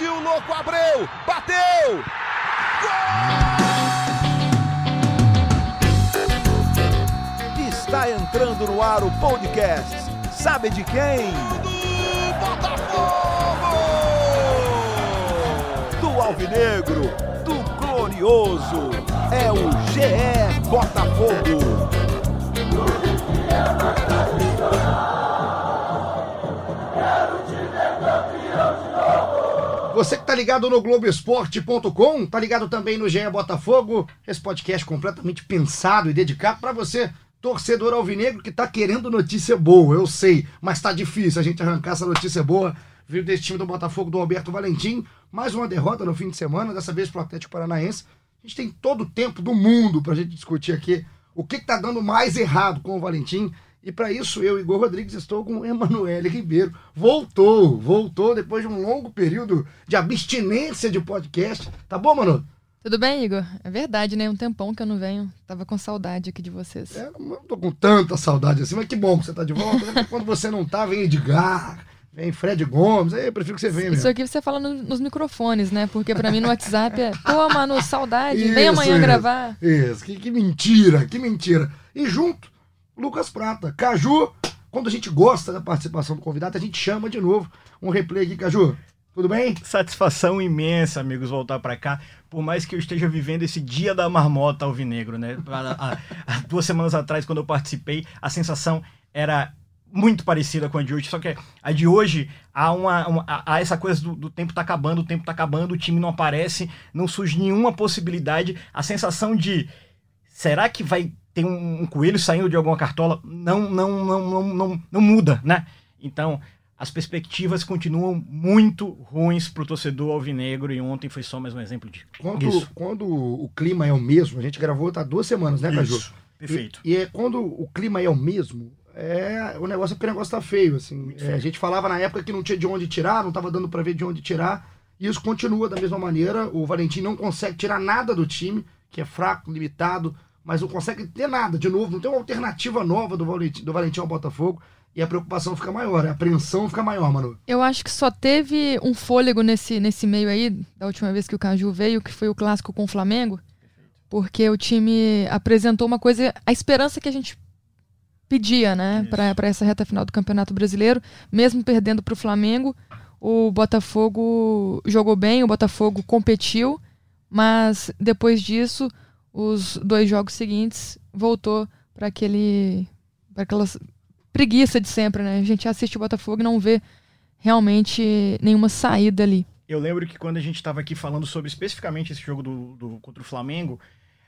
Partiu, louco, Abreu! Bateu! Gol! Está entrando no ar o podcast. Sabe de quem? Do Botafogo! Do Alvinegro, do Glorioso. É o GE Botafogo. Você que tá ligado no Globoesporte.com, tá ligado também no GE Botafogo, esse podcast completamente pensado e dedicado para você, torcedor alvinegro que tá querendo notícia boa, eu sei, mas tá difícil a gente arrancar essa notícia boa. Vindo desse time do Botafogo do Alberto Valentim, mais uma derrota no fim de semana, dessa vez pro Atlético Paranaense. A gente tem todo o tempo do mundo pra gente discutir aqui o que, que tá dando mais errado com o Valentim. E para isso, eu, Igor Rodrigues, estou com Emanuele Ribeiro. Voltou, voltou depois de um longo período de abstinência de podcast. Tá bom, Manu? Tudo bem, Igor? É verdade, né? Um tempão que eu não venho. Tava com saudade aqui de vocês. É, não tô com tanta saudade assim, mas que bom que você tá de volta. Né? Quando você não tá, vem Edgar, vem Fred Gomes. Aí eu prefiro que você venha Isso mesmo. aqui você fala no- nos microfones, né? Porque pra mim no WhatsApp é, pô, Manu, saudade, vem Isso, amanhã isso. gravar. Isso, que, que mentira, que mentira. E junto, Lucas Prata. Caju, quando a gente gosta da participação do convidado, a gente chama de novo. Um replay aqui, Caju. Tudo bem? Satisfação imensa, amigos, voltar pra cá. Por mais que eu esteja vivendo esse dia da marmota alvinegro, né? Há, há- há duas semanas atrás, quando eu participei, a sensação era muito parecida com a de hoje, só que a de hoje há, uma, uma- há essa coisa do, do tempo tá acabando, o tempo tá acabando, o time não aparece, não surge nenhuma possibilidade. A sensação de será que vai ter um, um coelho saindo de alguma cartola? Não, não, não, não, não, não muda, né? Então, as perspectivas continuam muito ruins pro torcedor alvinegro e ontem foi só mais um exemplo de Quando, isso. quando o clima é o mesmo, a gente gravou tá duas semanas, né, Caju? Isso, perfeito. E, e é quando o clima é o mesmo, é, o negócio é porque o negócio tá feio, assim. É, a gente falava na época que não tinha de onde tirar, não tava dando pra ver de onde tirar, e isso continua da mesma maneira. O Valentim não consegue tirar nada do time, que é fraco, limitado, mas não consegue ter nada, de novo, não tem uma alternativa nova do Valentim, do Valentim ao Botafogo, e a preocupação fica maior, a apreensão fica maior, mano. Eu acho que só teve um fôlego nesse, nesse meio aí, da última vez que o Caju veio, que foi o clássico com o Flamengo, porque o time apresentou uma coisa, a esperança que a gente pedia, né, para essa reta final do Campeonato Brasileiro, mesmo perdendo para o Flamengo, o Botafogo jogou bem, o Botafogo competiu, mas depois disso, os dois jogos seguintes voltou para aquele, para aquelas preguiça de sempre, né? A gente assiste o Botafogo e não vê realmente nenhuma saída ali. Eu lembro que quando a gente estava aqui falando sobre especificamente esse jogo do, do- contra o Flamengo,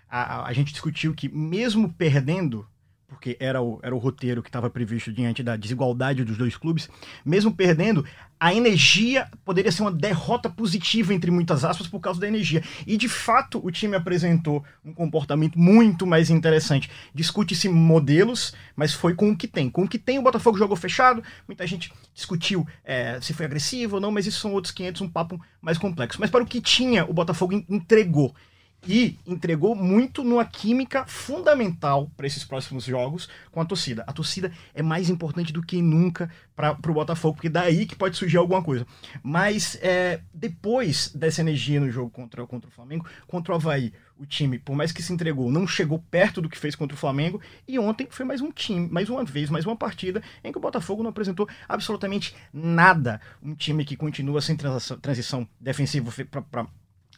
a- a gente discutiu que mesmo perdendo, porque era o, era o roteiro que estava previsto diante da desigualdade dos dois clubes, mesmo perdendo, a energia poderia ser uma derrota positiva, entre muitas aspas, por causa da energia. E de fato o time apresentou um comportamento muito mais interessante. Discute-se modelos, mas foi com o que tem. Com o que tem, o Botafogo jogou fechado, muita gente discutiu é, se foi agressivo ou não, mas isso são outros 500, um papo mais complexo. Mas para o que tinha, o Botafogo en- entregou. E entregou muito numa química fundamental para esses próximos jogos com a torcida. A torcida é mais importante do que nunca para o Botafogo, porque daí que pode surgir alguma coisa. Mas é, depois dessa energia no jogo contra, contra o Flamengo, contra o Havaí, o time, por mais que se entregou, não chegou perto do que fez contra o Flamengo. E ontem foi mais um time, mais uma vez, mais uma partida em que o Botafogo não apresentou absolutamente nada. Um time que continua sem transição, transição defensiva para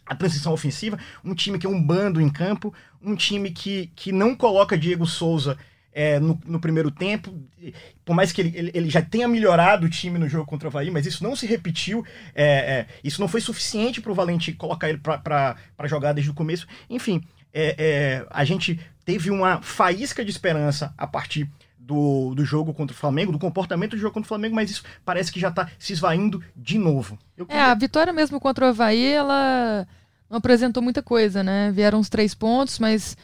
a transição ofensiva, um time que é um bando em campo, um time que, que não coloca Diego Souza é, no, no primeiro tempo, por mais que ele, ele, ele já tenha melhorado o time no jogo contra o Havaí, mas isso não se repetiu, é, é, isso não foi suficiente para o Valente colocar ele para jogar desde o começo. Enfim, é, é, a gente teve uma faísca de esperança a partir do, do jogo contra o Flamengo, do comportamento do jogo contra o Flamengo, mas isso parece que já está se esvaindo de novo. Eu É, a vitória mesmo contra o Havaí, ela não apresentou muita coisa, né? Vieram os três pontos, mas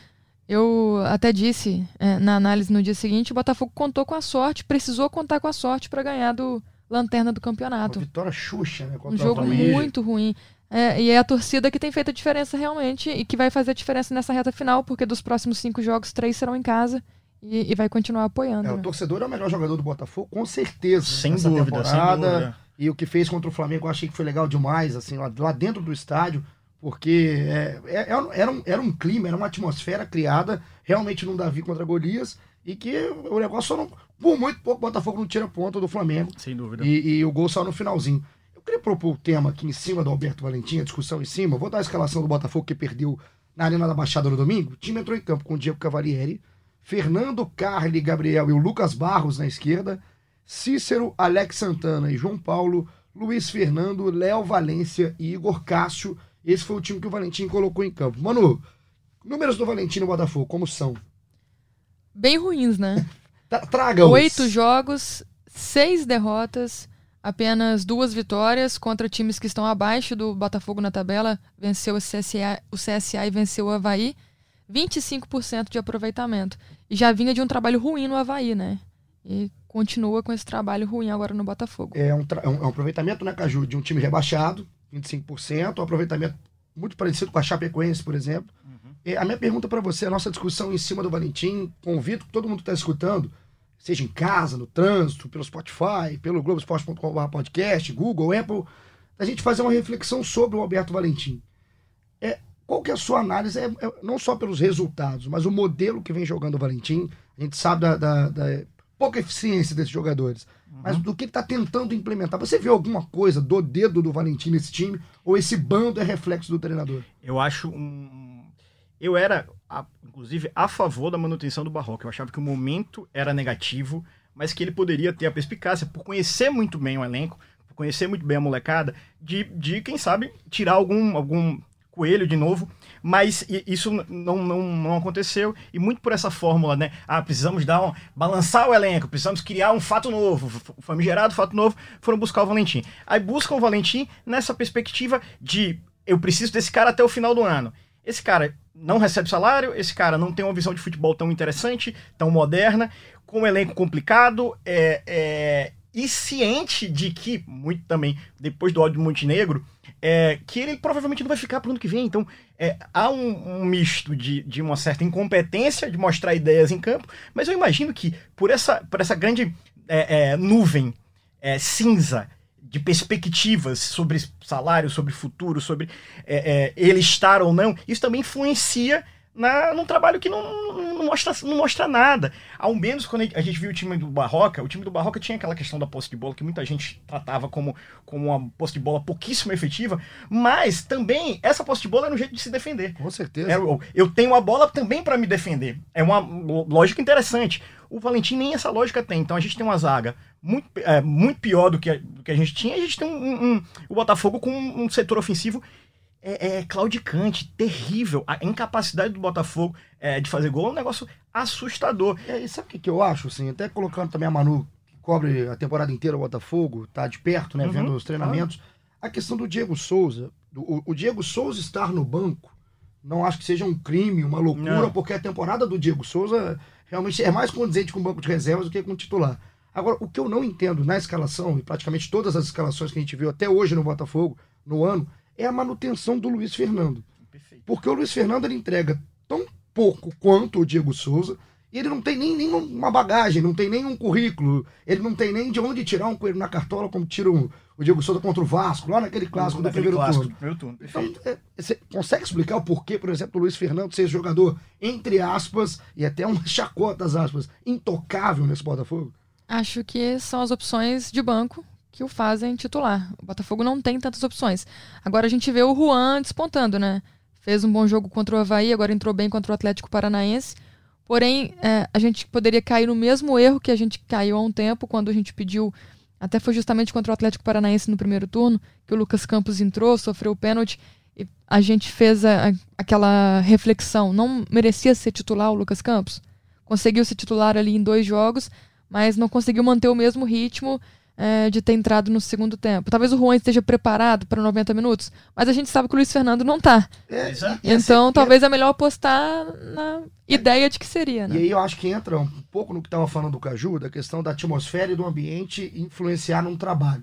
eu até disse é, na análise no dia seguinte, o Botafogo contou com a sorte, precisou contar com a sorte para ganhar do Lanterna do Uma campeonato. vitória xuxa, né? Um Contra o jogo muito ruim. É, e é a torcida que tem feito a diferença realmente e que vai fazer a diferença nessa reta final, porque dos próximos cinco jogos, três serão em casa e, e vai continuar apoiando. É, o né? torcedor é o melhor jogador do Botafogo, com certeza. Sem dúvida, sem temporada. dúvida. E o que fez contra o Flamengo eu achei que foi legal demais, assim, lá, lá dentro do estádio, porque é, é, era, um, era um clima, era uma atmosfera criada realmente num Davi contra Golias e que o negócio só não. Por muito pouco, o Botafogo não tira ponta do Flamengo. Sem dúvida. E, e o gol saiu no finalzinho. Eu queria propor o tema aqui em cima do Alberto Valentim, a discussão em cima. Vou dar a escalação do Botafogo que perdeu na Arena da Baixada no domingo. O time entrou em campo com o Diego Cavalieri, Fernando Carli, Gabriel e o Lucas Barros na esquerda, Cícero, Alex Santana e João Paulo, Luiz Fernando, Léo Valência e Igor Cássio. Esse foi o time que o Valentim colocou em campo. Manu, números do Valentim no Botafogo, como são? Bem ruins, né? Traga Oito jogos, seis derrotas, apenas duas vitórias contra times que estão abaixo do Botafogo na tabela. Venceu o CSA, o CSA e venceu o Havaí. 25% de aproveitamento. E já vinha de um trabalho ruim no Havaí, né? E continua com esse trabalho ruim agora no Botafogo. É um, é um, é um aproveitamento, né, Caju, de um time rebaixado, 25%, um aproveitamento muito parecido com a Chapecoense, por exemplo. Uhum. É, a minha pergunta para você, a nossa discussão em cima do Valentim, convido que todo mundo está escutando, seja em casa, no trânsito, pelo Spotify, pelo Globoesporte.com.br podcast, Google, Apple, a gente fazer uma reflexão sobre o Alberto Valentim. Qual que é a sua análise, é, é, não só pelos resultados, mas o modelo que vem jogando o Valentim? A gente sabe da, da, da pouca eficiência desses jogadores, uhum. mas do que ele está tentando implementar. Você viu alguma coisa do dedo do Valentim nesse time? Ou esse bando é reflexo do treinador? Eu acho um. Eu era a, inclusive, a favor da manutenção do Barroca. Eu achava que o momento era negativo, mas que ele poderia ter a perspicácia, por conhecer muito bem o elenco, por conhecer muito bem a molecada, de, de quem sabe, tirar algum, algum coelho de novo. Mas isso não, não, não aconteceu, e muito por essa fórmula, né? Ah, precisamos dar um, balançar o elenco, precisamos criar um fato novo, famigerado fato novo, foram buscar o Valentim. Aí buscam o Valentim nessa perspectiva de eu preciso desse cara até o final do ano. Esse cara não recebe salário, esse cara não tem uma visão de futebol tão interessante, tão moderna, com um elenco complicado, é, é, e ciente de que, muito também, depois do ódio do Montenegro, é, que ele provavelmente não vai ficar para o ano que vem. Então, é, há um, um, misto de, de uma certa incompetência de mostrar ideias em campo, mas eu imagino que por essa, por essa grande é, é nuvem é, cinza de perspectivas sobre salário, sobre futuro, sobre é, ele estar ou não, isso também influencia na, num trabalho que não, não, mostra, não mostra nada. Ao menos quando a gente viu o time do Barroca, o time do Barroca tinha aquela questão da posse de bola que muita gente tratava como, como uma posse de bola pouquíssimo efetiva, mas também essa posse de bola era um jeito de se defender. Com certeza. eu, eu tenho a bola também para me defender. É uma lógica interessante. O Valentim nem essa lógica tem. Então a gente tem uma zaga muito, é, muito pior do que, a, do que a gente tinha. A gente tem um, um, o Botafogo com um, um setor ofensivo é, é, claudicante, terrível. A incapacidade do Botafogo é, de fazer gol é um negócio assustador. É, e sabe o que, que eu acho? Assim, até colocando também a Manu, que cobre a temporada inteira o Botafogo, tá de perto, né? Uhum, vendo os treinamentos. Ah. A questão do Diego Souza. O, o, Diego Souza estar no banco, não acho que seja um crime, uma loucura, não. porque a temporada do Diego Souza realmente é mais condizente com o banco de reservas do que com o titular. Agora, o que eu não entendo na escalação, e praticamente todas as escalações que a gente viu até hoje no Botafogo, no ano, é a manutenção do Luiz Fernando. Perfeito. Porque o Luiz Fernando ele entrega tão pouco quanto o Diego Souza, e ele não tem nem nenhuma bagagem, não tem nenhum currículo, ele não tem nem de onde tirar um coelho na cartola, como tira o, o Diego Souza contra o Vasco, lá naquele clássico do primeiro clássico turno. Então, é, você consegue explicar o porquê, por exemplo, o Luiz Fernando ser jogador, entre aspas, e até uma chacota, aspas, intocável nesse Botafogo? Acho que são as opções de banco que o fazem titular. O Botafogo não tem tantas opções. Agora a gente vê o Juan despontando, né? Fez um bom jogo contra o Havaí, agora entrou bem contra o Atlético Paranaense. Porém, é, a gente poderia cair no mesmo erro que a gente caiu há um tempo, quando a gente pediu. Até foi justamente contra o Atlético Paranaense no primeiro turno, que o Lucas Campos entrou, sofreu o pênalti. E a gente fez a, aquela reflexão. Não merecia ser titular o Lucas Campos? Conseguiu ser titular ali em dois jogos, mas não conseguiu manter o mesmo ritmo é, de ter entrado no segundo tempo. Talvez o Juan esteja preparado para 90 minutos, mas a gente sabe que o Luiz Fernando não está. É, então, assim, talvez é melhor apostar na ideia de que seria. Né? E aí eu acho que entra um pouco no que estava falando do Caju, da questão da atmosfera e do ambiente influenciar num trabalho.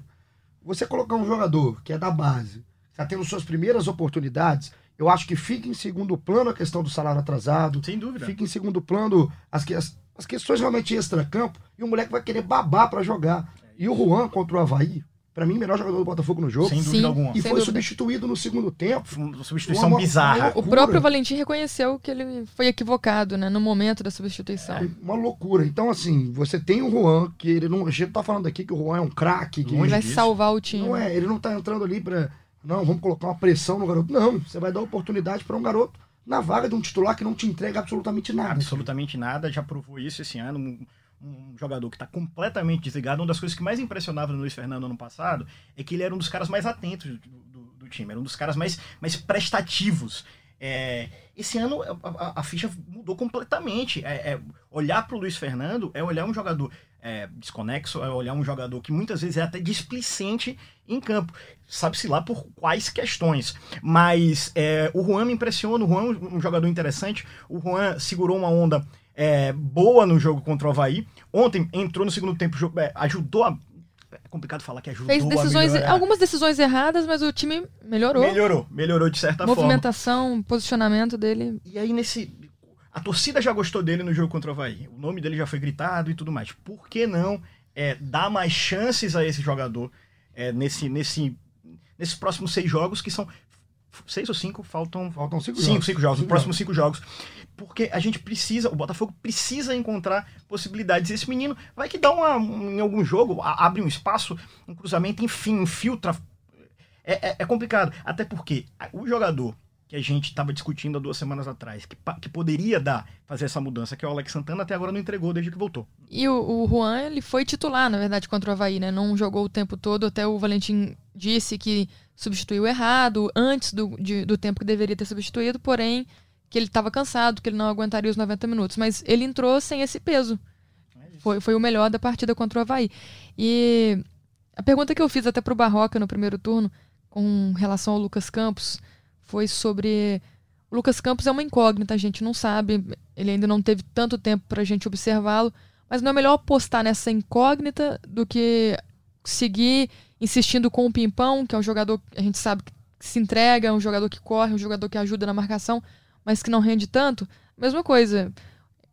Você colocar um jogador que é da base, está tendo suas primeiras oportunidades, eu acho que fica em segundo plano a questão do salário atrasado. Sem dúvida. Fica em segundo plano as, as, as questões realmente extra-campo e o moleque vai querer babar para jogar. E o Juan contra o Havaí, Pra mim, melhor jogador do Botafogo no jogo. Sem dúvida Sim. alguma. E Sem foi dúvida. substituído no segundo tempo. Foi uma substituição Uma- bizarra. uma O próprio Valentim reconheceu que ele foi equivocado, né? No momento da substituição. Uma loucura. Então, assim, você tem o Juan, que ele não. A gente tá falando aqui que o Juan é um craque, que Ele vai disso. salvar o time. Não é, ele não tá entrando ali pra. Não, vamos colocar uma pressão no garoto. Não, você vai dar oportunidade pra um garoto na vaga de um titular que não te entrega absolutamente nada. Absolutamente nada, já provou isso esse ano. Um, jogador que está completamente desligado. Uma das coisas que mais impressionava no Luiz Fernando ano passado é que ele era um dos caras mais atentos do, do- do time, era um dos caras mais, mais prestativos. É, esse ano a, a- a ficha mudou completamente. É, é, olhar para o Luiz Fernando é olhar um jogador é, desconexo, é olhar um jogador que muitas vezes é até displicente em campo. Sabe-se lá por quais questões. Mas é, o Juan me impressiona, o Juan é um jogador interessante. O Juan segurou uma onda é, boa no jogo contra o Havaí. Ontem entrou no segundo tempo, é, ajudou a. É complicado falar que ajudou Fez a decisões, melhorar. algumas decisões erradas, mas o time melhorou. Melhorou, melhorou de certa forma. Movimentação, posicionamento dele. E aí, nesse. A torcida já gostou dele no jogo contra o Havaí. O nome dele já foi gritado e tudo mais. Por que não é, dar mais chances a esse jogador é, nesse, nesse, nesses próximos seis jogos, que são. Seis ou cinco? Faltam. Faltam cinco, Cinco, jogos. cinco jogos, Cinco próximos cinco jogos. Porque a gente precisa, o Botafogo precisa encontrar possibilidades. Esse menino vai que dá uma, um- em algum jogo, abre um espaço, um cruzamento, enfim, infiltra. É, é- é complicado. Até porque o jogador que a gente estava discutindo há duas semanas atrás, que, que poderia dar, fazer essa mudança, que é o Alex Santana, até agora não entregou desde que voltou. E o, o Juan, ele foi titular, na verdade, contra o Havaí, né? Não jogou o tempo todo, até o Valentim disse que substituiu errado, antes do, de- do tempo que deveria ter substituído, porém, que ele estava cansado, que ele não aguentaria os 90 minutos. Mas ele entrou sem esse peso. Foi, foi o melhor da partida contra o Havaí. E a pergunta que eu fiz até pro Barroca no primeiro turno, com relação ao Lucas Campos, foi sobre. O Lucas Campos é uma incógnita, a gente não sabe, ele ainda não teve tanto tempo pra gente observá-lo, mas não é melhor apostar nessa incógnita do que seguir insistindo com o Pimpão, que é um jogador que a gente sabe que se entrega, é um jogador que corre, um jogador que ajuda na marcação, mas que não rende tanto. Mesma coisa.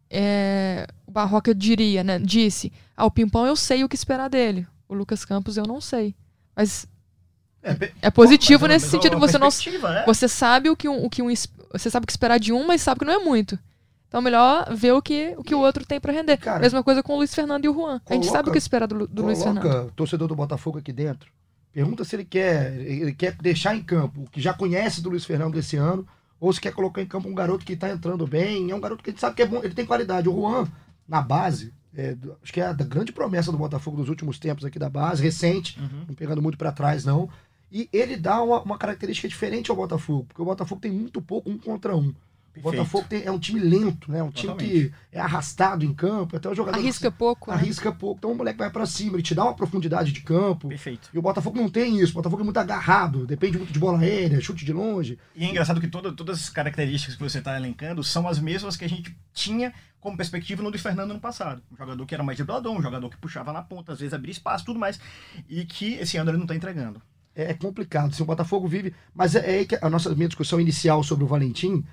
É, o Barroca diria, né? Disse: ah, Pimpão eu sei o que esperar dele. O Lucas Campos eu não sei. Mas é positivo Mas, nesse mas, sentido. Você não, é. você sabe o que um, o que um você sabe o que esperar de um, mas sabe que não é muito. Então melhor ver o que o, que o outro tem pra render. Cara, Mesma coisa com o Luiz Fernando e o Juan. a gente coloca- sabe o que esperar do, do Luiz Fernando. Coloca torcedor do Botafogo aqui dentro. Pergunta se ele quer, ele quer deixar em campo o que já conhece do Luiz Fernando desse ano, ou se quer colocar em campo um garoto que está entrando bem. É um garoto que a gente sabe que é bom, ele tem qualidade. O Juan, na base, é, acho que é a grande promessa do Botafogo dos últimos tempos aqui da base, recente, Uhum. não pegando muito para trás, não. E ele dá uma, uma característica diferente ao Botafogo, porque o Botafogo tem muito pouco um contra um. O. Botafogo tem- é um time lento, né? Um time Totalmente. que é arrastado em campo, até o jogador Arrisca pouco. né? arrisca pouco. Então o moleque vai pra cima, ele te dá uma profundidade de campo. Perfeito. E o Botafogo não tem isso. O Botafogo é muito agarrado, depende muito de bola aérea, chute de longe. E é engraçado que toda, todas as características que você está elencando são as mesmas que a gente tinha como perspectiva no Luiz Fernando no passado. Um jogador que era mais driblador, um jogador que puxava na ponta, às vezes abria espaço, tudo mais. E que esse ano ele não está entregando. É, é complicado. Assim, o Botafogo vive. Mas é, é aí que a nossa minha discussão inicial sobre o Valentim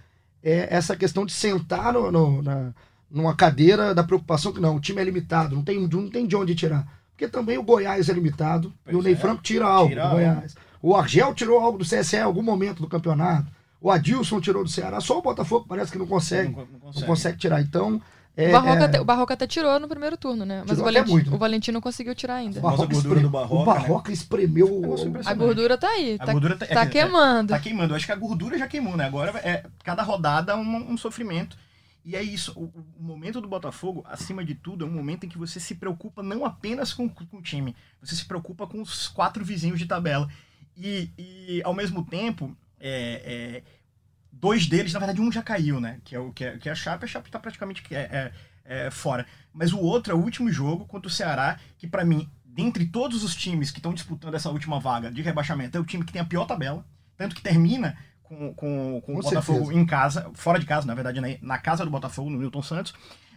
é essa questão de sentar no, no- na, numa cadeira da preocupação que não, o time é limitado, não tem, não tem de onde tirar. Porque também o Goiás é limitado e Pois o Ney é. Franco tira algo Tira do algo. Goiás. O Argel tirou algo do CSE em algum momento do campeonato. O Adilson tirou do Ceará. Só o Botafogo parece que não consegue, Não, não não consegue tirar. Então. É, o, Barroca é- até, o Barroca até tirou no primeiro turno, né? Mas o Valentim, muito, né? o Valentim não conseguiu tirar ainda. O Barroca, gordura espreme- do Barroca, o Barroca espremeu. É um A impressionante. gordura tá aí, A tá, gordura tá- tá é- é- queimando. Tá queimando. Eu acho que a gordura já queimou, né? Agora é cada rodada um, um sofrimento. E é isso. O, o momento do Botafogo, acima de tudo, é um momento em que você se preocupa não apenas com, com o time, você se preocupa com os quatro vizinhos de tabela. E, e ao mesmo tempo, é, é, dois deles, na verdade, um já caiu, né? Que é, o, que é, que é a Chape. A Chape tá praticamente é, é, é, fora. Mas o outro é o último jogo contra o Ceará, que pra mim, dentre todos os times que estão disputando essa última vaga de rebaixamento, é o time que tem a pior tabela. Tanto que termina com, com, com, Com o Botafogo certeza. em casa, fora de casa, na verdade, né, na casa do Botafogo, no Newton Santos.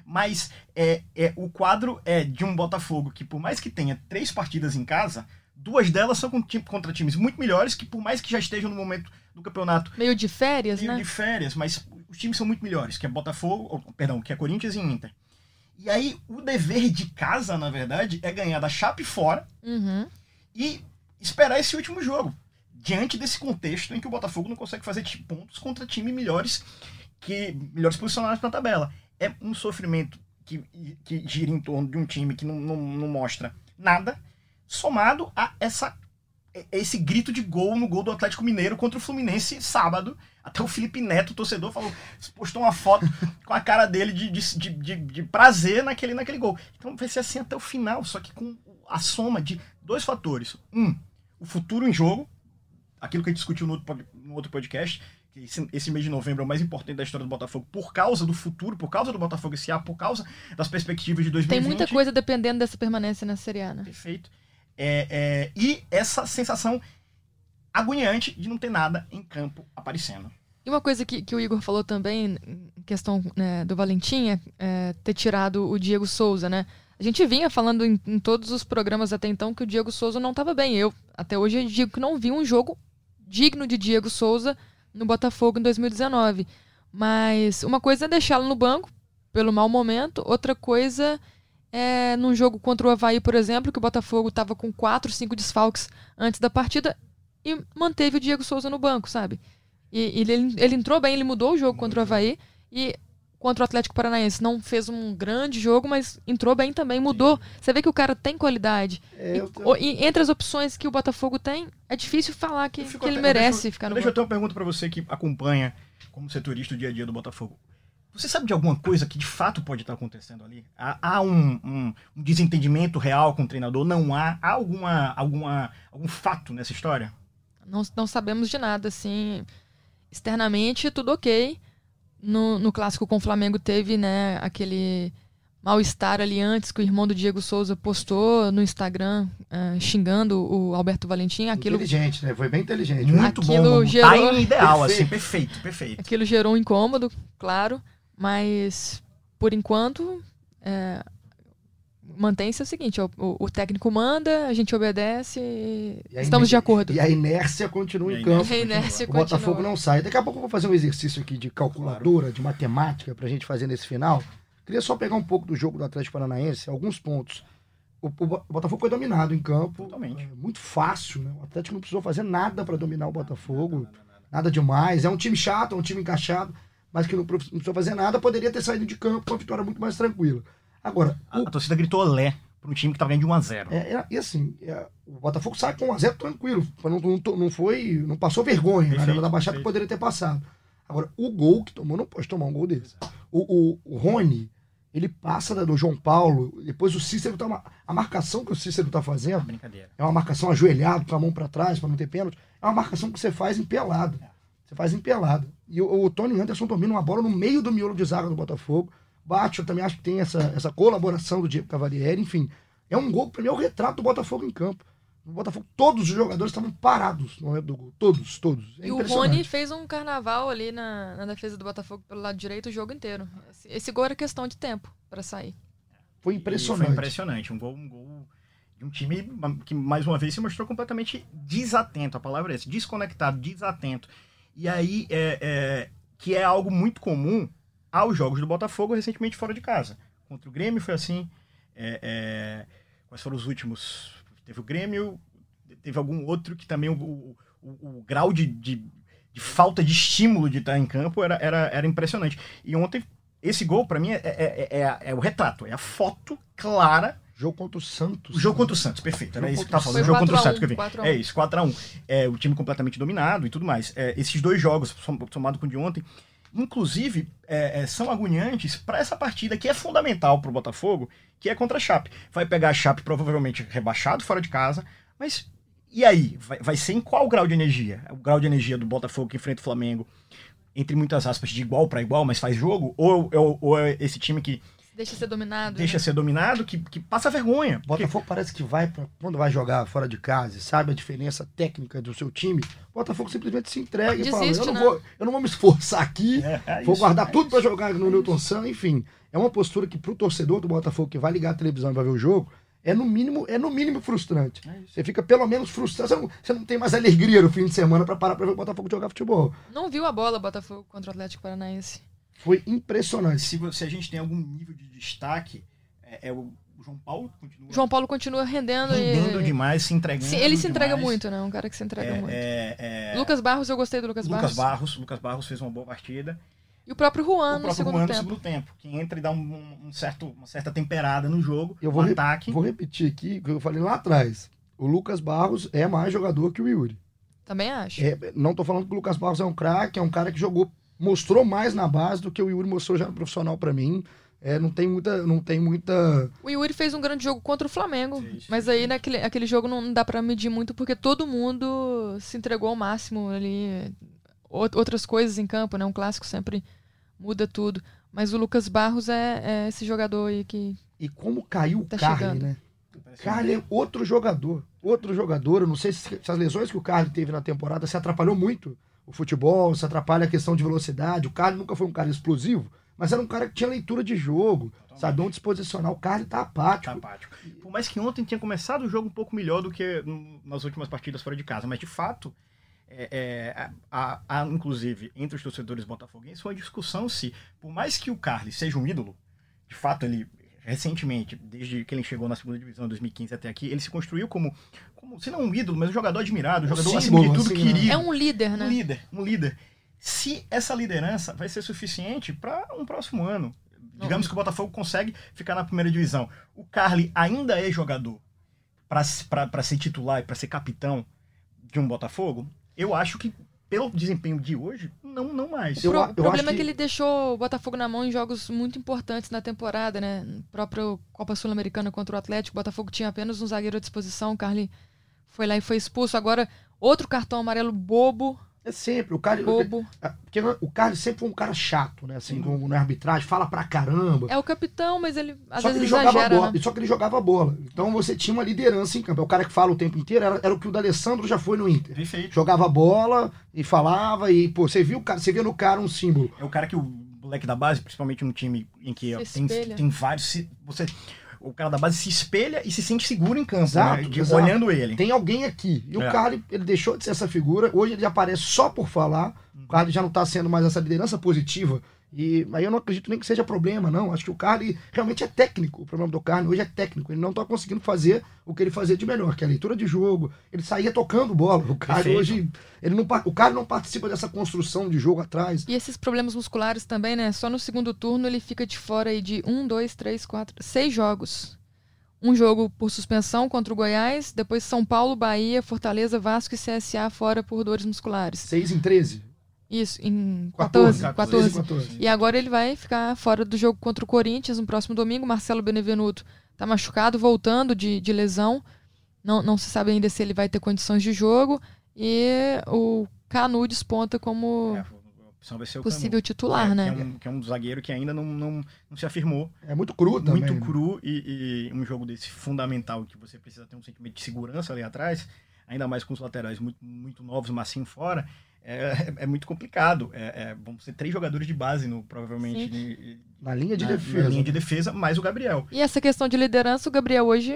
Mas é, é, o quadro é de um Botafogo que, por mais que tenha três partidas em casa, duas delas são contra times muito melhores, que por mais que já estejam no momento do campeonato Meio de férias, meio né? de férias, mas os times são muito melhores, que é Botafogo, ou, perdão, que é Corinthians e Inter. E aí, o dever de casa, na verdade, é ganhar da Chape fora Uhum. e esperar esse último jogo. Diante desse contexto em que o Botafogo não consegue fazer pontos contra time melhores que melhores posicionados na tabela. É um sofrimento que, que gira em torno de um time que não, não, não mostra nada, somado a essa a esse grito de gol no gol do Atlético Mineiro contra o Fluminense sábado. Até o Felipe Neto, o torcedor, falou, postou uma foto com a cara dele de, de, de, de- prazer naquele, naquele gol. Então vai ser assim até o final, só que com a soma de dois fatores. Um, o futuro em jogo, aquilo que a gente discutiu no outro, no outro podcast, que esse, esse mês de novembro é o mais importante da história do Botafogo por causa do futuro, por causa do Botafogo esse ano, por causa das perspectivas de 2020. Tem muita coisa dependendo dessa permanência na Série A, né? Perfeito. É, é, e essa sensação agoniante de não ter nada em campo aparecendo. E uma coisa que, que o Igor falou também, questão né, do Valentim, é, é ter tirado o Diego Souza, né? A gente vinha falando em, em todos os programas até então que o Diego Souza não estava bem. Eu, até hoje, digo que não vi um jogo digno de Diego Souza no Botafogo em 2019. Mas uma coisa é deixá-lo no banco, pelo mau momento. Outra coisa é num jogo contra o Havaí, por exemplo, que o Botafogo estava com quatro, cinco desfalques antes da partida e manteve o Diego Souza no banco, sabe? E, ele, ele entrou bem, ele mudou o jogo contra o Havaí e contra o Atlético Paranaense. Não fez um grande jogo, mas entrou bem também, mudou. Você vê que o cara tem qualidade. É, E, e entre as opções que o Botafogo tem, é difícil falar que, que ele até- eu merece deixo- ficar no Deixa eu banco. ter uma pergunta pra você que acompanha como setorista o dia a dia do Botafogo. Você sabe de alguma coisa que de fato pode estar acontecendo ali? Há, há um, um- um desentendimento real com o treinador? Não há? Há alguma, alguma, algum fato nessa história? Não, não sabemos de nada, assim. Externamente, tudo ok. No, no clássico com o Flamengo teve, né, aquele mal-estar ali antes que o irmão do Diego Souza postou no Instagram, eh, xingando o Alberto Valentim. Aquilo, Inteligente, né? Foi bem inteligente. Muito Aquilo bom. gerou- Timing ideal, Perfeito. assim, perfeito, perfeito. aquilo gerou um incômodo, claro, mas por enquanto é, mantém-se o seguinte: o, o- técnico manda, a gente obedece, e a estamos de acordo. E a inércia continua E a em campo. A inércia O Botafogo continua. não sai. Daqui a pouco eu vou fazer um exercício aqui de calculadora, de matemática, pra gente fazer nesse final. Queria só pegar um pouco do jogo do Atlético Paranaense, alguns pontos. O, o Bo- o Botafogo foi dominado em campo. Totalmente. é, muito fácil, né? O Atlético não precisou fazer nada pra dominar o Botafogo. Nada demais. É um time chato, é um time encaixado, mas que não pre- não precisou fazer nada. Poderia ter saído de campo com uma vitória muito mais tranquila. Agora, A, a torcida gritou olé para um time que tava ganhando de 1 a 0 é, é- e assim, é, o Botafogo sai com 1x0 tranquilo. Não, não, não foi. Não passou vergonha na Perfeito, Arena da Baixada que perfeito. poderia ter passado. Agora, o gol que tomou, não pode tomar um gol desse. O, o, o Rony, ele passa da- do João Paulo, depois o Cícero tá. ma- A marcação que o Cícero tá fazendo Brincadeira. é uma marcação ajoelhado, com a mão pra trás, pra não ter pênalti. É uma marcação que você faz em pelado. Você faz em pelado. E o, o Tony Anderson domina uma bola no meio do miolo de zaga do Botafogo. Bate, eu também acho que tem essa, essa colaboração do Diego Cavalieri. Enfim, é um gol, pra mim, é o retrato do Botafogo em campo. O Botafogo, todos os jogadores estavam parados no momento do gol. Todos, todos. É E o. Rony fez um carnaval ali na, na defesa do Botafogo pelo lado direito o jogo inteiro. Esse, esse gol era questão de tempo pra sair. Foi E impressionante. Foi impressionante. Um gol, um gol de um time que, mais uma vez, se mostrou completamente desatento. A palavra é essa, desconectado, desatento. E aí, é, é, que é algo muito comum aos jogos do Botafogo recentemente fora de casa. Contra o Grêmio foi assim. É, é, quais foram os últimos? Teve o Grêmio, teve algum outro que também o, o- o- o grau de, de- de falta de estímulo de estar em campo era, era, era impressionante. E ontem, esse gol, pra mim, é- é- é- é o retrato, é a foto clara Jogo contra o Santos. o jogo contra o Santos, perfeito. Era isso que o falando. O jogo contra o Santos que eu vi. 4 a 1, É isso, 4x1. É, o time completamente dominado e tudo mais. É, esses dois jogos, som- somado com o de ontem, inclusive, é, é, são agoniantes para essa partida que é fundamental pro Botafogo, que é contra a Chape. Vai pegar a Chape provavelmente rebaixado fora de casa, mas e aí? Vai, vai ser em qual grau de energia? O grau de energia do Botafogo que enfrenta o Flamengo, entre muitas aspas, de igual para igual, mas faz jogo? Ou, ou- ou é esse time que Deixa ser dominado. deixa né? ser dominado, que, que passa vergonha? Botafogo parece que vai, pra, quando vai jogar fora de casa e sabe a diferença técnica do seu time, Botafogo simplesmente se entrega e fala: Desiste, eu não, né? vou, eu não vou me esforçar aqui, É, é vou isso, guardar é tudo pra jogar no Newton San, enfim. É uma postura que pro torcedor do Botafogo que vai ligar a televisão e vai ver o jogo, é no mínimo, é no mínimo frustrante. É. Você fica pelo menos frustrado, você não, você não tem mais alegria no fim de semana pra parar pra ver o Botafogo jogar futebol. Não viu a bola Botafogo contra o Atlético Paranaense. Foi impressionante. Se, você- se a gente tem algum nível de destaque, é, é o, João Paulo continua João Paulo continua rendendo. rendendo e... demais, se entregando. Sim, ele se entrega demais. muito, né? Um cara que se entrega É, muito. é, é, Lucas Barros, eu gostei do Lucas, Lucas Barros. Barros. Lucas Barros fez uma boa partida. E o próprio Juan o no próprio segundo Juan no tempo. segundo tempo, que entra e dá um, um certo, uma certa temperada no jogo, Eu vou, no re- ataque. vou repetir aqui o que eu falei lá atrás. O Lucas Barros é mais jogador que o Yuri. Também acho. É, não tô falando que o Lucas Barros é um craque, é um cara que jogou, mostrou mais na base do que o Yuri mostrou já no profissional pra mim. É, não tem muita, não tem muita. O Yuri fez um grande jogo contra o Flamengo. Mas aí naquele aquele jogo não dá pra medir muito porque todo mundo se entregou ao máximo ali. Out- Outras coisas em campo, né? Um clássico sempre muda tudo. Mas o Lucas Barros é, é esse jogador aí que. E como caiu o Tá Carly, chegando. né? Carly é outro jogador. Outro jogador. Eu não sei se, se as lesões que o Carly teve na temporada se atrapalhou muito. O futebol, se atrapalha a questão de velocidade. O Carly nunca foi um cara explosivo, mas era um cara que tinha leitura de jogo, sabe onde se posicionar. O Carly tá apático. Tá apático. Por mais que ontem tenha começado o jogo um pouco melhor do que nas últimas partidas fora de casa, mas de fato, é, é, há, há, inclusive, entre os torcedores botafoguenses, uma discussão se, por mais que o Carly seja um ídolo, de fato ele, recentemente, desde que ele chegou na segunda divisão em 2015 até aqui, ele se construiu como, como se não um ídolo, mas um jogador admirado, um Um jogador, símbolo, acima de tudo, assim, querido. É um líder, Um né? líder, um líder. Se essa liderança vai ser suficiente para um próximo ano. Digamos que o Botafogo consegue ficar na primeira divisão. O Carly ainda é jogador para ser titular e para ser capitão de um Botafogo? Eu acho que, pelo desempenho de hoje, não, não mais. Pro- o problema acho é que- ele deixou o Botafogo na mão em jogos muito importantes na temporada, né? Próprio Copa Sul-Americana contra o Atlético, o Botafogo tinha apenas um zagueiro à disposição, o Carly foi lá e foi expulso. Agora, outro cartão amarelo bobo, É sempre. O Carly, bobo. porque o Carly sempre foi um cara chato, né? Assim, como na arbitragem, fala pra caramba. É o capitão, mas ele às só que ele vezes jogava exagera, bola. né? Só que ele jogava bola. Então você tinha uma liderança em campo. É o cara que fala o tempo inteiro. Era, era o que o D'Alessandro já foi no Inter. Perfeito. Jogava bola e falava e, pô, você viu o cara, você via no cara um símbolo. É o cara que o moleque da base, principalmente num time em que tem, tem vários. Você, o cara da base se espelha e se sente seguro em campo, Exato, né? De- exato. olhando ele. Tem alguém aqui. E o É. Carly, ele deixou de ser essa figura. Hoje ele aparece só por falar. O Carly já não tá sendo mais essa liderança positiva. E aí eu não acredito nem que seja problema, não. Acho que o Carly realmente é técnico. O problema do Carly hoje é técnico. Ele não tá conseguindo fazer o que ele fazia de melhor, que é a leitura de jogo. Ele saía tocando bola. O Carly Perfeito. hoje. Ele não, o Carly não participa dessa construção de jogo atrás. E esses problemas musculares também, né? Só no segundo turno ele fica de fora aí de um, dois, três, quatro, seis jogos. Um jogo por suspensão contra o Goiás, depois São Paulo, Bahia, Fortaleza, Vasco e CSA fora por dores musculares. 6 em 13. Isso, em 14, 14. 14. 14. 14. E agora ele vai ficar fora do jogo contra o Corinthians no próximo domingo. Marcelo Benevenuto tá machucado, voltando de, de lesão. Não, não se sabe ainda se ele vai ter condições de jogo. E o Canu desponta como É, a opção vai ser o possível Canu. titular, É, né? Que é, um, que é um zagueiro que ainda não, não, não se afirmou. É muito cru também. muito né? cru e, e um jogo desse fundamental que você precisa ter um sentimento de segurança ali atrás, ainda mais com os laterais muito, muito novos, massinho fora, é, é muito complicado. É, é, vão ser três jogadores de base, no, provavelmente, de- Na linha de na, defesa. na linha de defesa, mais o Gabriel. E essa questão de liderança, o Gabriel hoje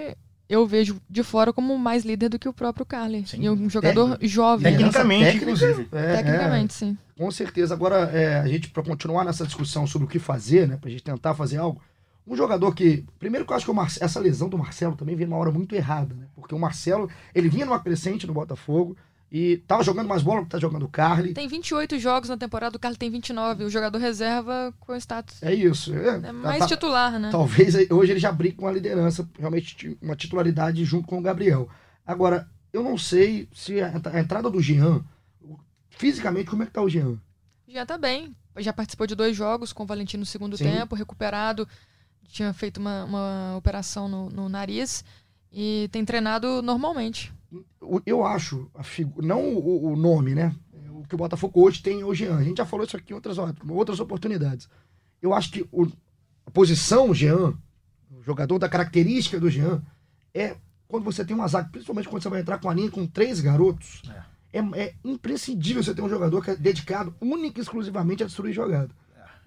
eu vejo de fora como mais líder do que o próprio Carly. Sim. E um jogador jovem. Técnica- Tecnicamente, técnica, inclusive. É, Tecnicamente, sim. é, com certeza. Agora, é, a gente, para continuar nessa discussão sobre o que fazer, né? Pra gente tentar fazer algo. Um jogador que. Primeiro que eu acho que o Marce- essa lesão do Marcelo também veio numa hora muito errada, né? Porque o Marcelo, ele vinha numa crescente no Botafogo e tava jogando mais bola tá jogando o Carly. Tem 28 jogos na temporada, o Carly tem 29. O jogador reserva com status. É isso. É, É mais tá- titular, né? Talvez hoje ele já brigue com a liderança, realmente uma titularidade junto com o Gabriel. Agora, eu não sei se a, entra- a entrada do Jean, fisicamente, como é que tá o Jean? Já tá bem. Já participou de dois jogos com o Valentim no segundo Sim. tempo, recuperado. Tinha feito uma, uma operação no, no nariz e tem treinado normalmente. Eu acho, figu... não o, o nome, né? O que o Botafogo hoje tem é o Jean. A gente já falou isso aqui em outras, outras oportunidades. Eu acho que o- a posição Jean, o jogador da característica do Jean, é quando você tem uma zaga, principalmente quando você vai entrar com a linha com três garotos, é, é imprescindível você ter um jogador que é dedicado única e exclusivamente a destruir jogada.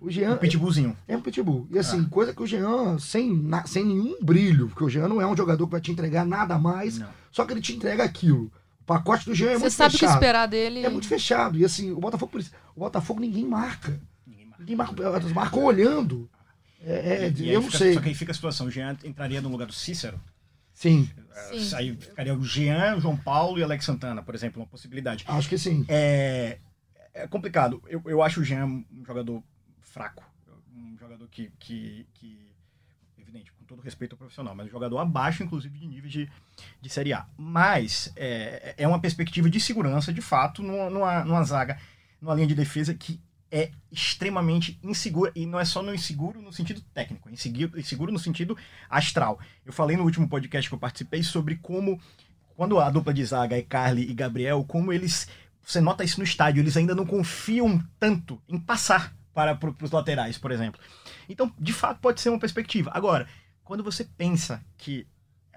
O Jean Um pitbullzinho. é um pitbull. E assim, coisa que o Jean, sem, na- sem nenhum brilho, porque o Jean não é um jogador que vai te entregar nada mais, Não. só que ele te entrega aquilo. O pacote do Jean é Você muito sabe o que fechado. esperar dele. É muito fechado. E assim, o Botafogo, por isso- o Botafogo ninguém marca. Ninguém marca. Ninguém marca. Marcam olhando. É, é, E eu não fica- sei. Só que aí fica a situação, o Jean entraria no lugar do Cícero. Sim, É, Sim. Aí ficaria o Jean, o João Paulo e o Alex Santana, por exemplo, uma possibilidade. acho que sim. É, é complicado. Eu, eu acho o Jean um jogador fraco. Um jogador que, que, que, evidente, com todo respeito ao profissional, mas um jogador abaixo, inclusive, de nível de, de Série A. Mas é, é uma perspectiva de segurança, de fato, numa, numa, numa zaga, numa linha de defesa que é extremamente insegura. E não é só no inseguro no sentido técnico, é inseguro, inseguro no sentido astral. Eu falei no último podcast que eu participei sobre como, quando a dupla de zaga é Carly e Gabriel, como eles. Você nota isso no estádio, eles ainda não confiam tanto em passar para pro, os laterais, por exemplo. Então, de fato, pode ser uma perspectiva. Agora, quando você pensa que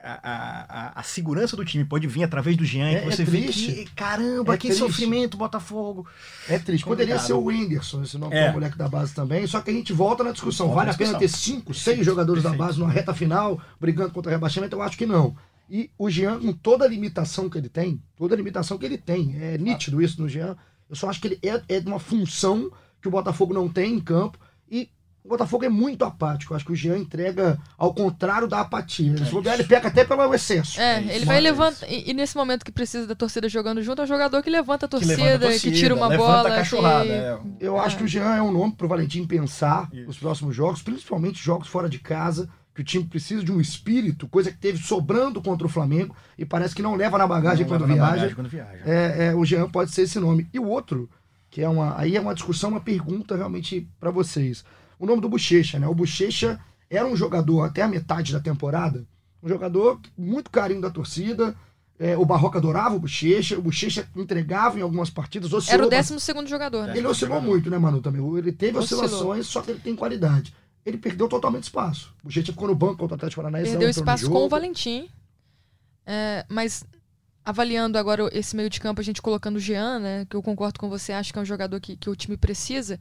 a, a, a- segurança do time pode vir através do Jean, É- que é você vê triste. que, caramba, É que triste. sofrimento, Botafogo. É triste. Poderia Complicado. ser o Whindersson, esse nome É. é o moleque da base também. Só que a gente volta na discussão. Volta vale na a pena ter discussão. cinco, seis jogadores da Perfeito. base numa reta final, brigando contra o rebaixamento? Eu acho que não. E o Jean, com toda a limitação que ele tem, toda a limitação que ele tem, é nítido isso no Jean. Eu só acho que ele é, é de uma função que o Botafogo não tem em campo. E o Botafogo é muito apático. Eu acho que o Jean entrega ao contrário da apatia. Se bobear, ele peca até pelo excesso. É, isso, ele vai levantar. E, e nesse momento que precisa da torcida jogando junto, é um jogador que levanta a Que torcida, que, levanta a torcida, tira uma levanta bola. a cachorrada. que- é. Eu acho que o Jean é um nome pro Valentim pensar Isso. nos próximos jogos, principalmente jogos fora de casa, que o time precisa de um espírito, coisa que teve sobrando contra o Flamengo e parece que não leva na bagagem Não quando leva na viaja. bagagem quando viaja. É, é, o Jean pode ser esse nome. E o outro, que é uma. Aí é uma discussão, uma pergunta realmente para vocês. O nome do Bochecha, né? O Bochecha era um jogador até a metade da temporada, um jogador muito carinho da torcida. é, o Barroca adorava o Bochecha, o Bochecha entregava em algumas partidas, oscilou Era o. 12 segundo jogador, né? Ele oscilou muito, né, Manu? Também. Ele teve Oscilou. oscilações, só que ele tem qualidade. Ele perdeu totalmente espaço. O Bochecha ficou no banco contra o Atlético Paranaense. Perdeu espaço com o Valentim. É, mas avaliando agora esse meio de campo, a gente colocando o Jean, né? Que eu concordo com você, acho que é um jogador que, que o time precisa.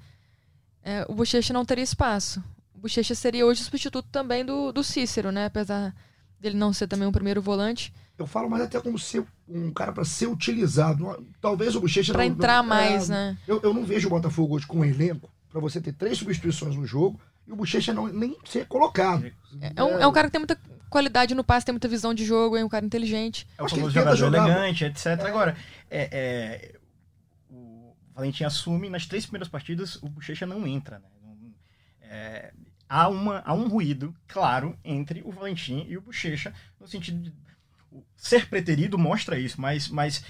é, o Bochecha não teria espaço. O Bochecha seria hoje o substituto também do, do Cícero, né? Apesar dele não ser também um primeiro volante. Eu falo mais até como ser um cara para ser utilizado. Talvez o Bochecha não- entrar não- mais, é, né? Eu, eu não vejo o Botafogo hoje com um elenco para você ter três substituições no jogo e o Bochecha não nem ser colocado. É um, é um cara que tem muita qualidade no passe, tem muita visão de jogo, é um cara inteligente. É o famoso jogador jogar- elegante, etc. Agora, é, é, o Valentim assume, nas três primeiras partidas, o Bochecha não entra. Né? É, há, uma, há um ruído claro entre o Valentim e o Bochecha, no sentido de ser preterido mostra isso, mas, mas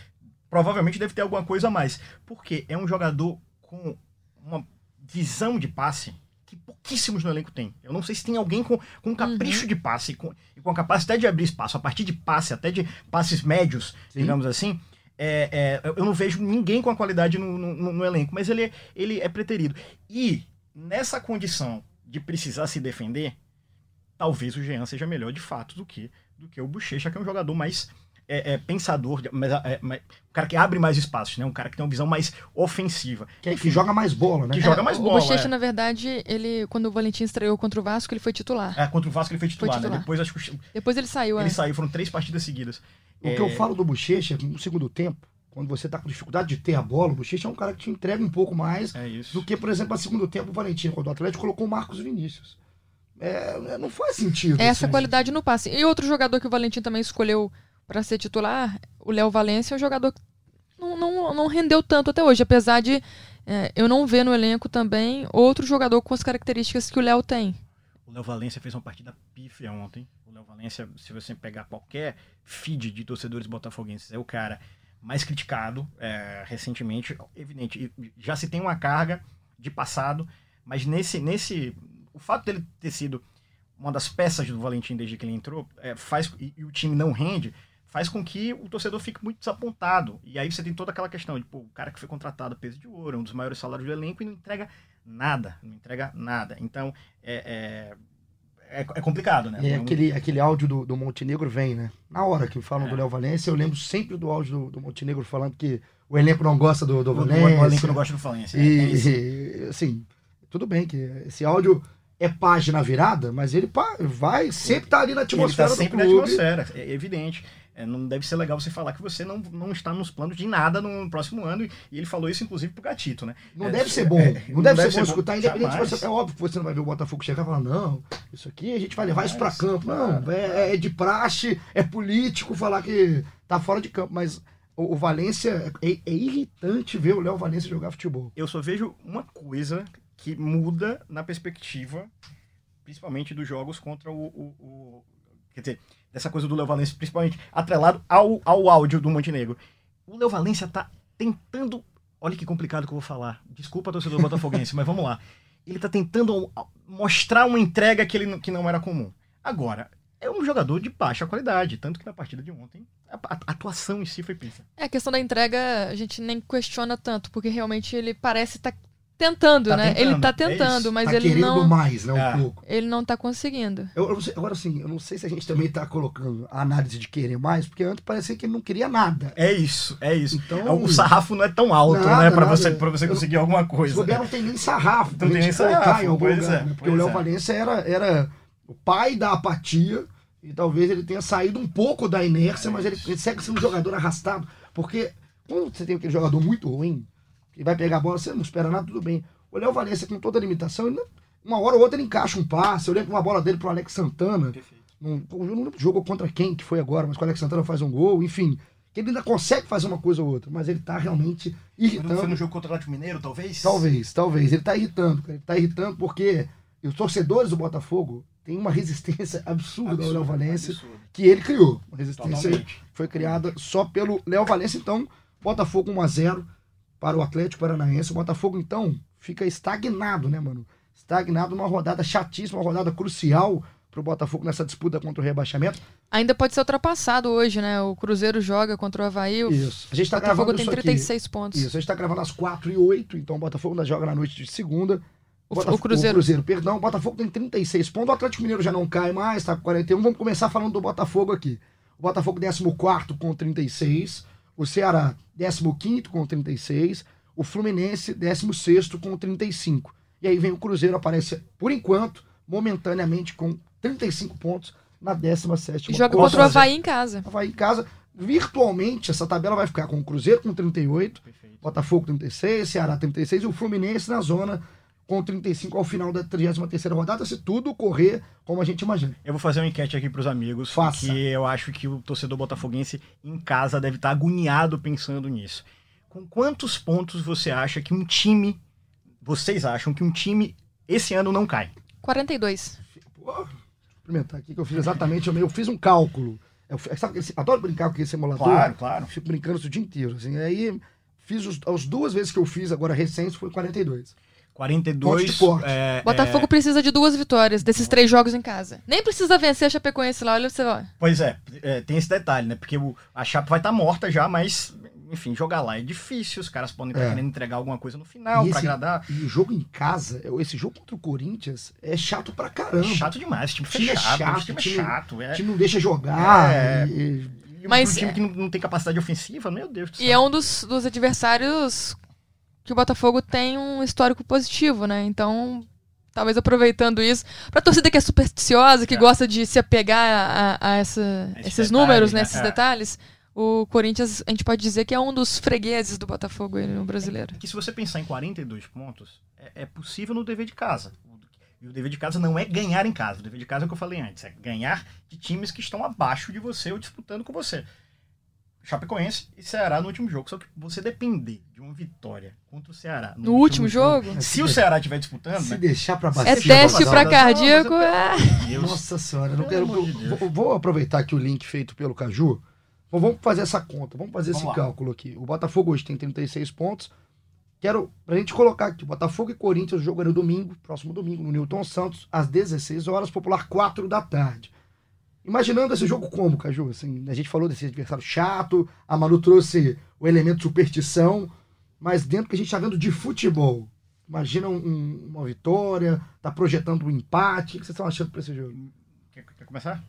provavelmente deve ter alguma coisa a mais. Porque é um jogador com uma visão de passe que pouquíssimos no elenco têm. Eu não sei se tem alguém com, com capricho de passe e com, e com a capacidade de abrir espaço, a partir de passe, até de passes médios, Sim. digamos assim. É, é, eu não vejo ninguém com a qualidade no, no- no elenco, mas ele, é- ele é preterido. E nessa condição de precisar se defender, talvez o Jean seja melhor de fato do que, do que o Bochecha, que é um jogador mais é, é, pensador, mas, é, mais- um cara que abre mais espaços, né? um cara que tem uma visão mais ofensiva. Que, que joga mais bola, né? Que joga mais o bola, Bochecha, é. na verdade, ele, quando o Valentim estreou contra o Vasco, ele foi titular. É, contra o Vasco ele foi titular, titular. né? Depois acho que Depois ele saiu, ele é. saiu, foram três partidas seguidas. O que eu É, falo do Bochecha, no segundo tempo, quando você tá com dificuldade de ter a bola, o Bochecha é um cara que te entrega um pouco mais É isso. do que, por exemplo, no segundo tempo, o Valentim, quando o Atlético colocou o Marcos Vinícius. É, não faz sentido. É essa assim. qualidade no passe. E outro jogador que o Valentim também escolheu para ser titular, o Léo Valência, é um jogador que não, não, não rendeu tanto até hoje, apesar de é, eu não ver no elenco também outro jogador com as características que o Léo tem. O Léo Valência fez uma partida pífia ontem. O Léo Valência, se você pegar qualquer feed de torcedores botafoguenses, é o cara mais criticado é, recentemente. Evidente, já se tem uma carga de passado, mas nesse, nesse. O fato dele ter sido uma das peças do Valentim desde que ele entrou é, faz e, e o time não rende faz com que o torcedor fique muito desapontado. E aí você tem toda aquela questão de, pô, o cara que foi contratado a peso de ouro, é um dos maiores salários do elenco e não entrega nada, não entrega nada. Então, é, é, é- é complicado, né? É, um- aquele, aquele áudio do, do Montenegro vem, né? Na hora que falam É. do Léo Valência, eu lembro sempre do áudio do, do Montenegro falando que o elenco não gosta do, do Valência. o elenco não gosta do Valência. é-. E, assim, tudo bem que esse áudio é página virada, mas ele vai sempre estar ali na Ele atmosfera tá sempre do na clube. atmosfera, é evidente. É, não deve ser legal você falar que você não, não está nos planos de nada no próximo ano. E ele falou isso, inclusive, pro Gatito, né? Não É, deve ser é, bom. é, não, deve, ser bom escutar, independente você. É óbvio que você não vai ver o Botafogo chegar e falar, não, isso aqui a gente vai levar isso pra Mas, campo. Não, claro, é, é de praxe, é político falar que tá fora de campo. Mas o, o Valência, é, é irritante ver o Léo Valência jogar futebol. Eu só vejo uma coisa que muda na perspectiva, principalmente dos jogos contra o. o- o- quer dizer, dessa coisa do Léo Valência, principalmente atrelado ao, ao áudio do Montenegro. O Léo Valência tá tentando. Olha que complicado que eu vou falar. Desculpa, torcedor botafoguense, mas vamos lá. Ele tá tentando mostrar uma entrega que, ele, que não era comum. Agora, é um jogador de baixa qualidade, tanto que na partida de ontem, a, atuação em si foi pizza. É, a questão da entrega a gente nem questiona tanto, porque realmente ele parece estar tentando, Tá né? tentando, ele tá é tentando, isso. mas tá ele querendo não, mais, né? Um É. pouco. ele não tá conseguindo. Eu, eu sei- agora sim, eu não sei se a gente também tá colocando a análise de querer mais, porque antes parecia que ele não queria nada. É isso, é isso. Então- o sarrafo não é tão alto, Nada, né? Pra nada. você, pra você Eu- conseguir alguma Se coisa. bobear, não tem nem sarrafo. Não tem nem sarrafo, em algum pois lugar, é, né? Porque pois o Léo é. Valência era, era o pai da apatia e talvez ele tenha saído um pouco da inércia, mas ele, ele segue sendo um jogador arrastado. Porque quando você tem aquele jogador muito ruim, que vai pegar a bola, você não espera nada, tudo bem. O Léo Valência, com toda a limitação, ele uma hora ou outra ele encaixa um passe. Eu lembro uma bola dele pro Alex Santana. Num, eu não lembro jogou contra quem que foi agora, mas o Alex Santana faz um gol, enfim. Que ele ainda consegue fazer uma coisa ou outra, mas ele tá realmente irritando. Foi no jogo contra o Atlético Mineiro, talvez? Talvez, talvez. Ele tá irritando, cara. Ele tá irritando porque os torcedores do Botafogo têm uma resistência absurda ao Léo Valência absurdo. que ele criou. Uma resistência Totalmente. foi criada só pelo Léo Valência. Então, Botafogo 1x0 para o Atlético Paranaense. O Botafogo, então, fica estagnado, né, mano? Estagnado numa rodada chatíssima, uma rodada crucial pro Botafogo nessa disputa contra o rebaixamento. Ainda pode ser ultrapassado hoje, né? O Cruzeiro joga contra o Havaí, o Isso. A gente tá Botafogo gravando tem isso aqui. 36 pontos. Isso, a gente tá gravando às 4 e 8 então o Botafogo ainda joga na noite de segunda. O- Botafogo- o Cruzeiro. perdão. O Botafogo tem 36 pontos, o Atlético Mineiro já não cai mais, tá com 41. Vamos começar falando do Botafogo aqui. O Botafogo 14 com 36, o Ceará 15 com 36, o Fluminense 16 com 35. E aí vem o Cruzeiro, aparece por enquanto, momentaneamente com 35 pontos na 17 E joga contra o Havaí em casa. Havaí em casa. Virtualmente, essa tabela vai ficar com o Cruzeiro com 38, Perfeito. Botafogo 36, Ceará 36 e o Fluminense na zona com 35 ao final da 33ª rodada, se tudo correr como a gente imagina. Eu vou fazer uma enquete aqui pros amigos, Faça. que eu acho que o torcedor botafoguense em casa deve estar agoniado pensando nisso. Com quantos pontos você acha que um time, vocês acham que um time esse ano não cai? 42. Pô, deixa eu experimentar aqui que eu fiz exatamente, eu fiz um cálculo. Eu, sabe, adoro brincar com aquele simulador. claro. Eu fico brincando isso o dia inteiro. Assim, aí fiz os, as duas vezes que eu fiz agora recentes foi 42. 42. Pontos de corte. é, Botafogo precisa de duas vitórias desses três jogos em casa. Nem precisa vencer a Chapecoense lá, olha você ó. Pois é, é, tem esse detalhe, né? Porque o- a chapa vai estar morta já, mas, enfim, jogar lá é difícil. Os caras podem estar É. querendo entregar alguma coisa no final pra esse- agradar. E o jogo em casa, esse jogo contra o Corinthians é chato pra caramba. É chato demais, esse time, O time é fechado, chato, esse time é time- chato. É. O time não deixa jogar. É. e- E um- Mas um time é- que não, não tem capacidade ofensiva, meu Deus do céu. E é um dos, dos adversários que o Botafogo tem um histórico positivo, né? Então, talvez aproveitando isso, pra torcida que é supersticiosa, que É. gosta de se apegar a, a essa- Esses esses detalhes, números, né? né? Esses É. detalhes, o Corinthians, a gente pode dizer que é um dos fregueses do Botafogo no brasileiro. que se você pensar em 42 pontos, é, é possível no dever de casa. E o dever de casa não é ganhar em casa. O dever de casa é o que eu falei antes, é ganhar de times que estão abaixo de você ou disputando com você. Chapecoense e Ceará no último jogo. Só que você depender de uma vitória contra o Ceará No último jogo, Se o Ceará estiver disputando, Se né? deixar pra é bater. teste Não, pra não, cardíaco. não, é. Nossa senhora, eu não quero. vou, vou aproveitar aqui o link feito pelo Caju. Bom, vamos fazer essa conta, vamos fazer Vamos esse lá. cálculo aqui. O Botafogo hoje tem 36 pontos. Quero, pra gente colocar aqui, Botafogo e Corinthians, o jogo é no domingo, próximo domingo, no Newton Santos, às 16 horas, popular 4 da tarde. Imaginando esse jogo como, Caju? Assim, a gente falou desse adversário chato, a Manu trouxe o elemento superstição, mas dentro que a gente tá vendo de futebol. Imagina um- um- uma vitória, tá projetando um empate. O que vocês estão achando pra esse jogo? Quer, quer começar?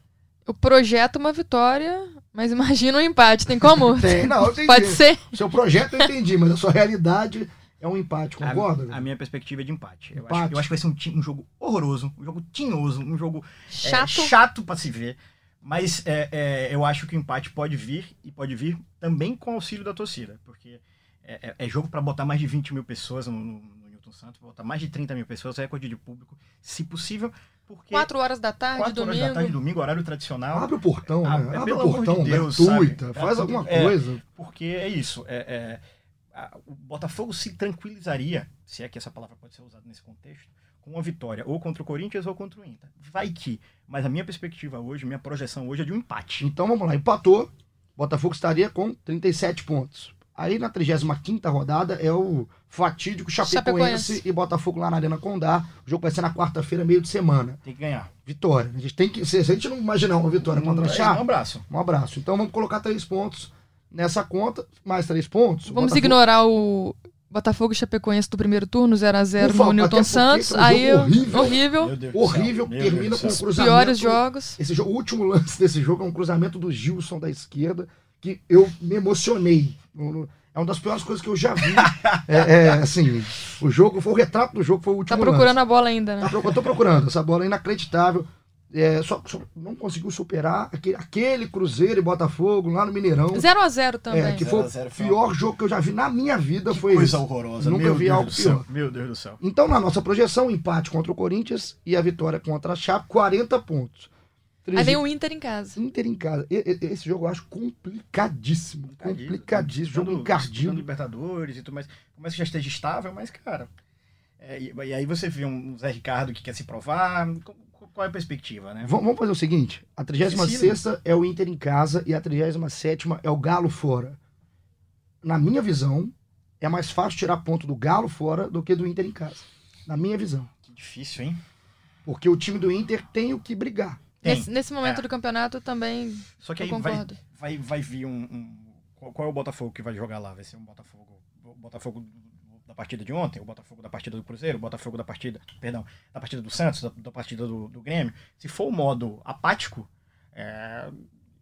Eu projeto uma vitória, mas imagina um empate. Tem como? Tem, não, eu entendi. Pode ser? Seu projeto eu entendi, mas a sua realidade é um empate, concorda? A, a minha perspectiva é de empate. Eu, Empate. Acho, eu acho que vai ser um, um jogo horroroso, um jogo tinhoso, um jogo é, Chato. chato pra se ver. Mas é, é, eu acho que o empate pode vir e pode vir também com auxílio da torcida, porque é, é- é jogo para botar mais de 20 mil pessoas no, no, no Newton Santos, botar mais de 30 mil pessoas, recorde de público, se possível, porque 4 horas da tarde, quatro horas domingo. da tarde, domingo, horário tradicional. Abre o portão, Ah, né? é, Abre o portão, de né? Deus, Tuita, sabe? faz É, alguma é, coisa. Porque é isso. é- é, a- o Botafogo se tranquilizaria, se é que essa palavra pode ser usada nesse contexto, com uma vitória, ou contra o Corinthians ou contra o Inter. Vai que. Mas a minha perspectiva hoje, minha projeção hoje é de um empate. Então vamos lá, empatou. Botafogo estaria com 37 pontos. Aí na 35 rodada é o fatídico Chapecoense, Chapecoense. e Botafogo lá na Arena Condá. O jogo vai ser na quarta-feira, meio de semana. Tem que ganhar. Vitória. A gente tem que. Se a gente não imaginar uma vitória contra a Um abraço. um abraço. Então vamos colocar três pontos nessa conta, mais três pontos. Vamos Botafogo- ignorar o Botafogo e Chapecoense do primeiro turno, 0x0 Por favor, no Newton Santos. é um Aí horrível. horrível. Horrível, termina com o céu. cruzamento. Piores jogos. Esse jogo, o último lance desse jogo é um cruzamento do Gilson da esquerda, que eu me emocionei. É uma das piores coisas que eu já vi. É, é, assim, o jogo, foi o retrato do jogo, foi o Tá último procurando lance. a bola ainda, Tá né? procu- eu tô procurando, essa bola é inacreditável. É, só, só não conseguiu superar aquele, aquele Cruzeiro e Botafogo lá no Mineirão. 0x0 também. É, que foi 0 a 0 o foi pior jogo que eu já vi na minha vida. Que foi coisa esse. horrorosa. Nunca meu vi Deus algo do céu. pior. Meu Deus do céu. Então, na nossa projeção, empate contra o Corinthians e a vitória contra a Chape, 40 pontos. Aí vem o Inter em casa. Inter em casa. E- e- Esse jogo eu acho complicadíssimo. Complicadíssimo. Jogo encardido. Libertadores e tudo mais. Por mais que já esteja estável, mas, cara. é, e, e aí você vê um Zé Ricardo que quer se provar. Qual- é a perspectiva, né? Vamos vamos fazer o seguinte: a 36 é o Inter em casa e a 37 é o Galo fora. Na minha visão, é mais fácil tirar ponto do Galo fora do que do Inter em casa. Na minha visão. Que difícil, hein? Porque o time do Inter tem o que brigar. Tem. Nesse, nesse momento É. do campeonato também Só que aí vai, concordo. vai, vai vir um, um- Qual, qual é o Botafogo que vai jogar lá? Vai ser um Botafogo. Botafogo da partida de ontem, o Botafogo da partida do Cruzeiro, o Botafogo da partida. Perdão, da partida do Santos, da, da partida do, do Grêmio. Se for o modo apático, é,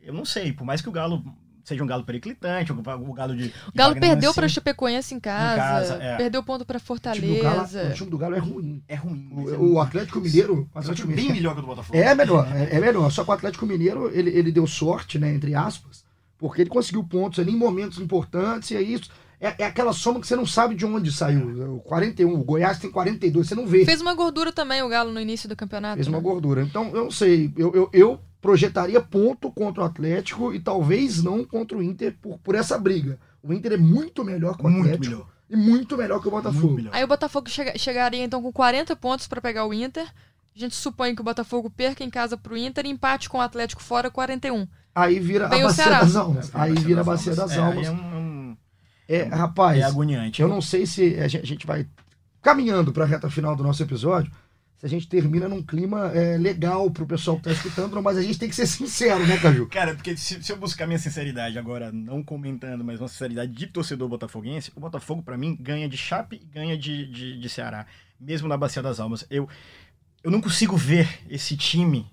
eu não sei. Por mais que o Galo seja um galo periclitante, o, o galo de. O Galo perdeu para Chapecoense em casa, casa, é. perdeu ponto para O time, do Galo, Fortaleza. o time do Galo é ruim. É ruim. mas é O, o Atlético Mineiro. O é um Atlético bem Mineiro melhor que o do Botafogo. é melhor, é, é melhor. Só que o Atlético Mineiro, ele, ele deu sorte, né, entre aspas, porque ele conseguiu pontos ali em momentos importantes, e é isso. É, é aquela soma que você não sabe de onde saiu. O 41, o Goiás tem 42, você não vê. Fez uma gordura também o Galo no início do campeonato. Fez uma né? gordura. Então, eu não sei. Eu, eu, eu projetaria ponto contra o Atlético e talvez não contra o Inter por, por essa briga. O Inter é muito melhor que o Muito Atlético melhor. e muito melhor que o Botafogo. Muito. Aí o Botafogo chega- chegaria então com 40 pontos para pegar o Inter. A gente supõe que o Botafogo perca em casa pro Inter e empate com o Atlético fora 41. Aí vira Vem a bacia das almas. Aí vira a bacia das É, almas. aí É, um- um- É, rapaz, é agoniante. eu não sei se a gente, a gente vai caminhando para a reta final do nosso episódio, se a gente termina num clima é, legal pro pessoal que tá escutando, mas a gente tem que ser sincero, né, Caju? Cara, porque se, se eu buscar minha sinceridade agora, não comentando, mas uma sinceridade de torcedor botafoguense, o Botafogo, pra mim, ganha de Chape e ganha de, de, de Ceará, mesmo na Bacia das Almas. Eu, eu não consigo ver esse time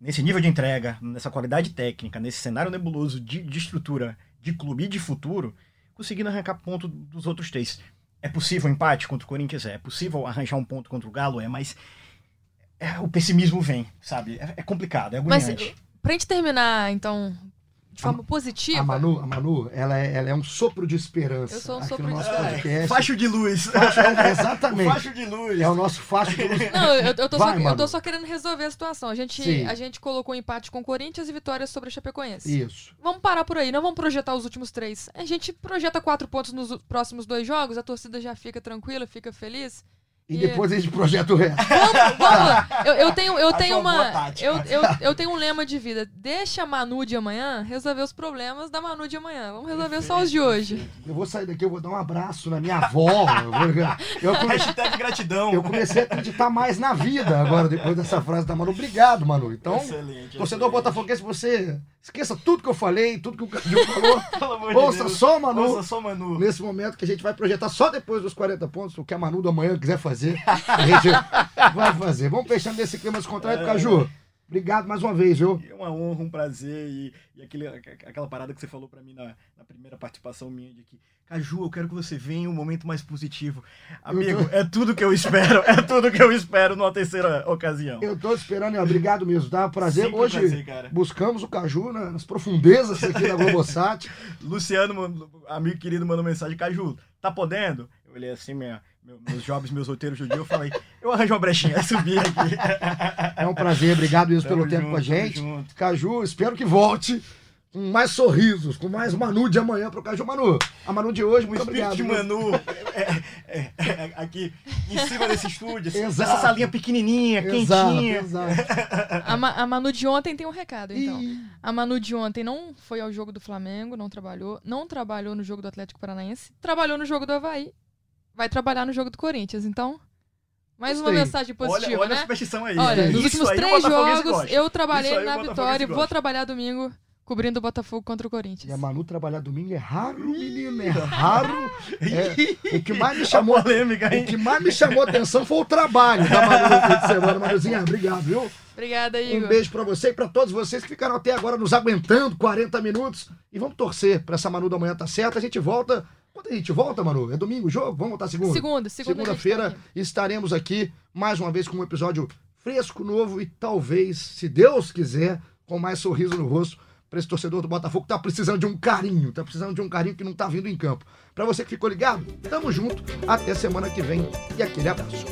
nesse nível de entrega, nessa qualidade técnica, nesse cenário nebuloso de, de estrutura de clube e de futuro, conseguindo arrancar ponto dos outros três. É possível um empate contra o Corinthians? É. É possível arranjar um ponto contra o Galo? É, mas é, o pessimismo vem, sabe? É, é complicado, é Mas agoniante. pra gente terminar, então, de forma A positiva, Manu, a Manu ela, é, ela é um sopro de esperança. Eu sou um aqui sopro no de esperança. podcast. Facho de luz. É, exatamente. O facho de luz. É o nosso facho de luz. Não, eu, eu, tô Vai, só, eu tô só querendo resolver a situação. A gente, Sim. a gente colocou um empate com o Corinthians e vitórias sobre a Chapecoense. Isso. Vamos parar por aí, não vamos projetar os últimos três. A gente projeta quatro pontos nos próximos dois jogos, a torcida já fica tranquila, fica feliz. E E- depois a gente projeta o resto. Vamos, vamos. Eu, eu tenho, eu Acho tenho uma. Eu, eu, eu tenho um lema de vida. Deixa a Manu de amanhã resolver os problemas da Manu de amanhã. Vamos resolver só os de hoje. Eu vou sair daqui, eu vou dar um abraço na minha avó. Eu, vou- eu Hashtag gratidão. eu comecei a acreditar mais na vida agora, depois dessa frase da Manu. Obrigado, Manu. Então, Excelente, torcedor excelente. botafoguense, você esqueça tudo que eu falei, tudo que o Caju falou. De Ouça Deus. só, Manu. Ouça só, Manu. Nesse momento que a gente vai projetar só depois dos 40 pontos, o que a Manu do amanhã quiser fazer, a gente vai fazer. Vamos fechando nesse clima descontraído, Caju. Obrigado mais uma vez, viu? É uma honra, um prazer e, e aquele, aquela parada que você falou para mim na, na, primeira participação minha de que, Caju, eu quero que você venha em um momento mais positivo. Amigo, é tudo que eu espero, é tudo que eu espero numa terceira ocasião. Eu tô esperando, e obrigado mesmo, tá? Prazer. Sempre Hoje prazer, buscamos o Caju nas profundezas aqui da Globosat. Luciano, amigo querido, mandou mensagem, Caju, tá podendo? Eu olhei assim, minha, meus jobs, meus roteiros do dia, eu falei, eu arranjo uma brechinha, subir aqui. É um prazer, obrigado mesmo pelo tempo com a gente. Caju, espero que volte com mais sorrisos, com mais Manu de amanhã pro Caju Manu. A Manu de hoje, muito obrigado. de Manu é, é, é, é, aqui em cima desse estúdio, assim, exato. essa salinha pequenininha, exato, quentinha. Exato. A, Ma a, Manu de ontem tem um recado, então. E... A Manu de ontem não foi ao jogo do Flamengo, não trabalhou, não trabalhou no jogo do Atlético Paranaense, trabalhou no jogo do Havaí vai trabalhar no jogo do Corinthians. Então, mais Gostei. uma mensagem positiva, olha, olha né? a superstição aí. Olha, nos últimos três jogos, eu trabalhei na Vitória e vou trabalhar domingo cobrindo o Botafogo contra o Corinthians. E a Manu trabalhar domingo é raro, menino, é raro. É, o que mais me chamou, polêmica, o que mais me chamou atenção foi o trabalho da Manu no fim de semana. Manuzinha, obrigado, viu? Obrigada, Igor. Um beijo para você e para todos vocês que ficaram até agora nos aguentando 40 minutos. E vamos torcer para essa Manu da manhã tá certa. A gente volta quando a gente volta, Manu? É domingo o jogo? Vamos voltar segunda? Segunda, segunda. Segunda-feira tá estaremos aqui mais uma vez com um episódio fresco, novo e talvez, se Deus quiser, com mais sorriso no rosto para esse torcedor do Botafogo que tá precisando de um carinho, tá precisando de um carinho que não tá vindo em campo. Para você que ficou ligado, tamo junto, até semana que vem e aquele abraço.